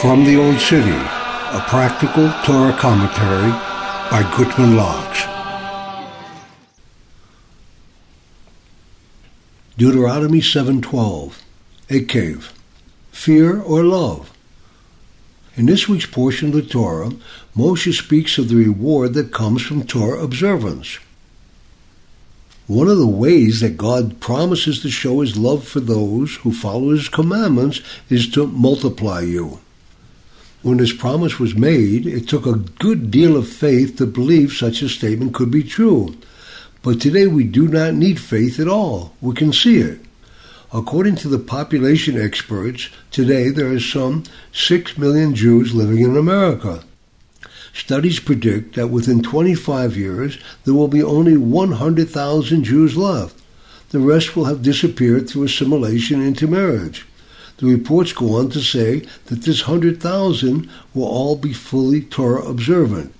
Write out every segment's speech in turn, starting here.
From the Old City, a practical Torah commentary by Gutman Locks. Deuteronomy 7:12, Eikev fear or love. In this week's portion of the Torah, Moshe speaks of the reward that comes from Torah observance. One of the ways that God promises to show his love for those who follow his commandments is to multiply you. When this promise was made, it took a good deal of faith to believe such a statement could be true. But today we do not need faith at all. We can see it. According to the population experts, today there are some 6 million Jews living in America. Studies predict that within 25 years there will be only 100,000 Jews left. The rest will have disappeared through assimilation into marriage. The reports go on to say that this 100,000 will all be fully Torah observant.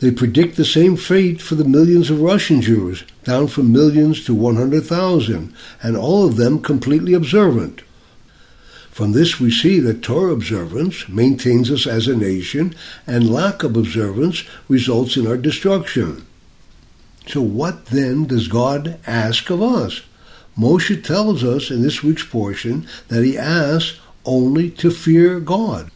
They predict the same fate for the millions of Russian Jews, down from millions to 100,000, and all of them completely observant. From this we see that Torah observance maintains us as a nation, and lack of observance results in our destruction. So what then does God ask of us? Moshe tells us in this week's portion that he asks only to fear God,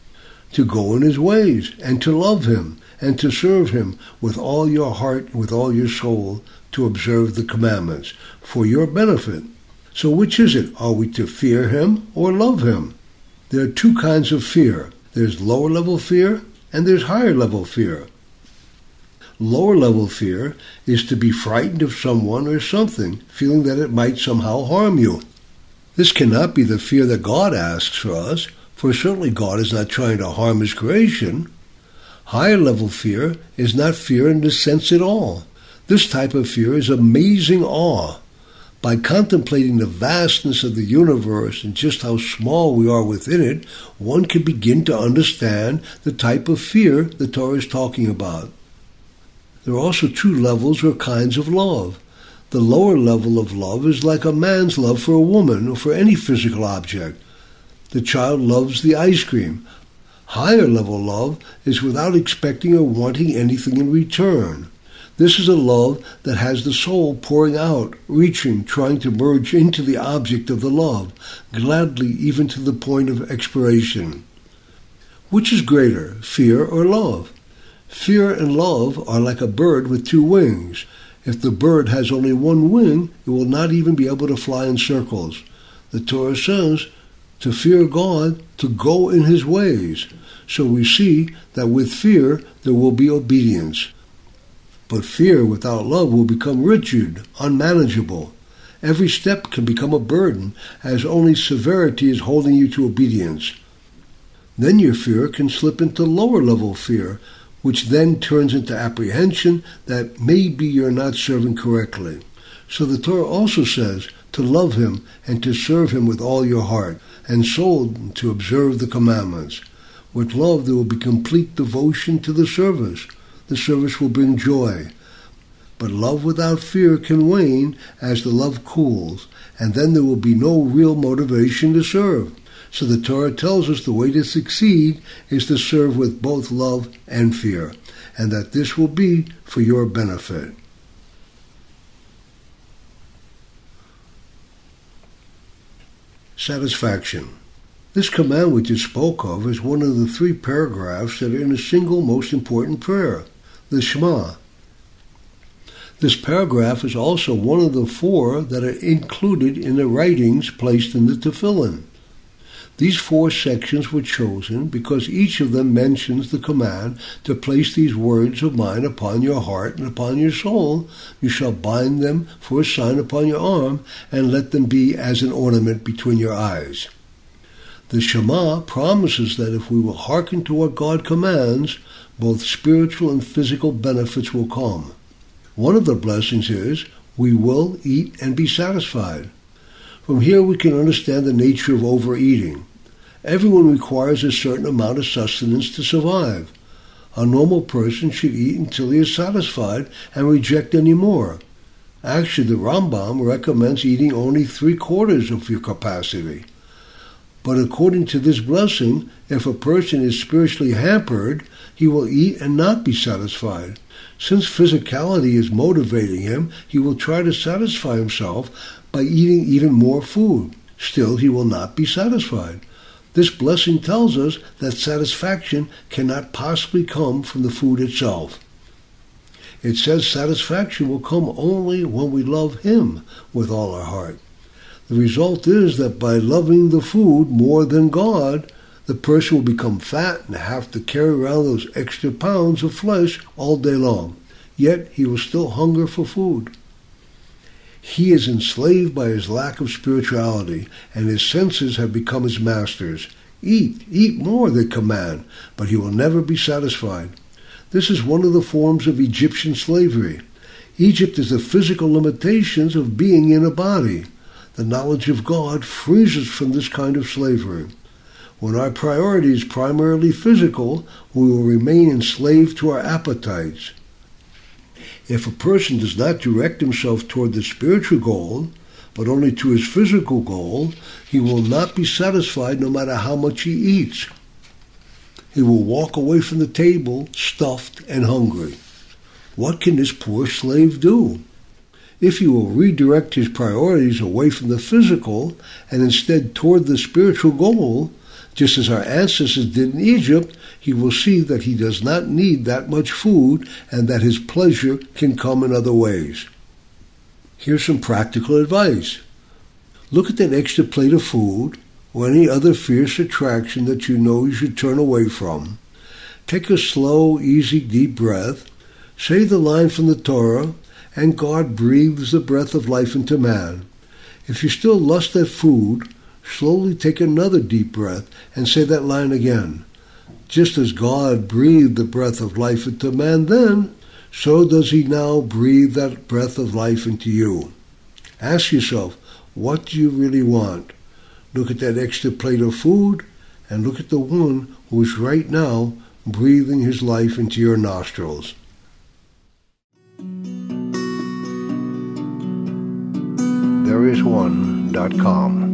to go in his ways, and to love him, and to serve him with all your heart, with all your soul, to observe the commandments for your benefit. So which is it? Are we to fear him or love him? There are two kinds of fear. There's lower level fear and there's higher level fear. Lower level fear is to be frightened of someone or something, feeling that it might somehow harm you. This cannot be the fear that God asks for us, for certainly God is not trying to harm His creation. Higher level fear is not fear in this sense at all. This type of fear is amazing awe. By contemplating the vastness of the universe and just how small we are within it, one can begin to understand the type of fear the Torah is talking about. There are also two levels or kinds of love. The lower level of love is like a man's love for a woman or for any physical object. The child loves the ice cream. Higher level love is without expecting or wanting anything in return. This is a love that has the soul pouring out, reaching, trying to merge into the object of the love, gladly even to the point of expiration. Which is greater, fear or love? Fear and love are like a bird with two wings. If the bird has only one wing, it will not even be able to fly in circles. The Torah says to fear God, to go in his ways. So we see that with fear there will be obedience. But fear without love will become rigid, unmanageable. Every step can become a burden, as only severity is holding you to obedience. Then your fear can slip into lower level fear, which then turns into apprehension that maybe you're not serving correctly. So the Torah also says to love him and to serve him with all your heart and soul to observe the commandments. With love there will be complete devotion to the service. The service will bring joy. But love without fear can wane as the love cools, and then there will be no real motivation to serve. So the Torah tells us the way to succeed is to serve with both love and fear, and that this will be for your benefit. Satisfaction. This command which is spoke of is one of the three paragraphs that are in a single most important prayer, the Shema. This paragraph is also one of the four that are included in the writings placed in the Tefillin. These four sections were chosen because each of them mentions the command to place these words of mine upon your heart and upon your soul. You shall bind them for a sign upon your arm, and let them be as an ornament between your eyes. The Shema promises that if we will hearken to what God commands, both spiritual and physical benefits will come. One of the blessings is we will eat and be satisfied. From here we can understand the nature of overeating. Everyone requires a certain amount of sustenance to survive. A normal person should eat until he is satisfied and reject any more. Actually, the Rambam recommends eating only three quarters of your capacity. But according to this blessing, if a person is spiritually hampered, he will eat and not be satisfied. Since physicality is motivating him, he will try to satisfy himself by eating even more food. Still, he will not be satisfied. This blessing tells us that satisfaction cannot possibly come from the food itself. It says satisfaction will come only when we love Him with all our heart. The result is that by loving the food more than God, the person will become fat and have to carry around those extra pounds of flesh all day long. Yet he will still hunger for food. He is enslaved by his lack of spirituality, and his senses have become his masters. Eat, eat more, they command, but he will never be satisfied. This is one of the forms of Egyptian slavery. Egypt is the physical limitations of being in a body. The knowledge of God frees us from this kind of slavery. When our priority is primarily physical, we will remain enslaved to our appetites. If a person does not direct himself toward the spiritual goal, but only to his physical goal, he will not be satisfied no matter how much he eats. He will walk away from the table stuffed and hungry. What can this poor slave do? If he will redirect his priorities away from the physical and instead toward the spiritual goal, just as our ancestors did in Egypt, he will see that he does not need that much food and that his pleasure can come in other ways. Here's some practical advice. Look at that extra plate of food or any other fierce attraction that you know you should turn away from. Take a slow, easy, deep breath. Say the line from the Torah, and God breathes the breath of life into man. If you still lust at food, slowly take another deep breath and say that line again. Just as God breathed the breath of life into man then, so does he now breathe that breath of life into you. Ask yourself, what do you really want? Look at that extra plate of food and look at the one who is right now breathing his life into your nostrils. There is one.com.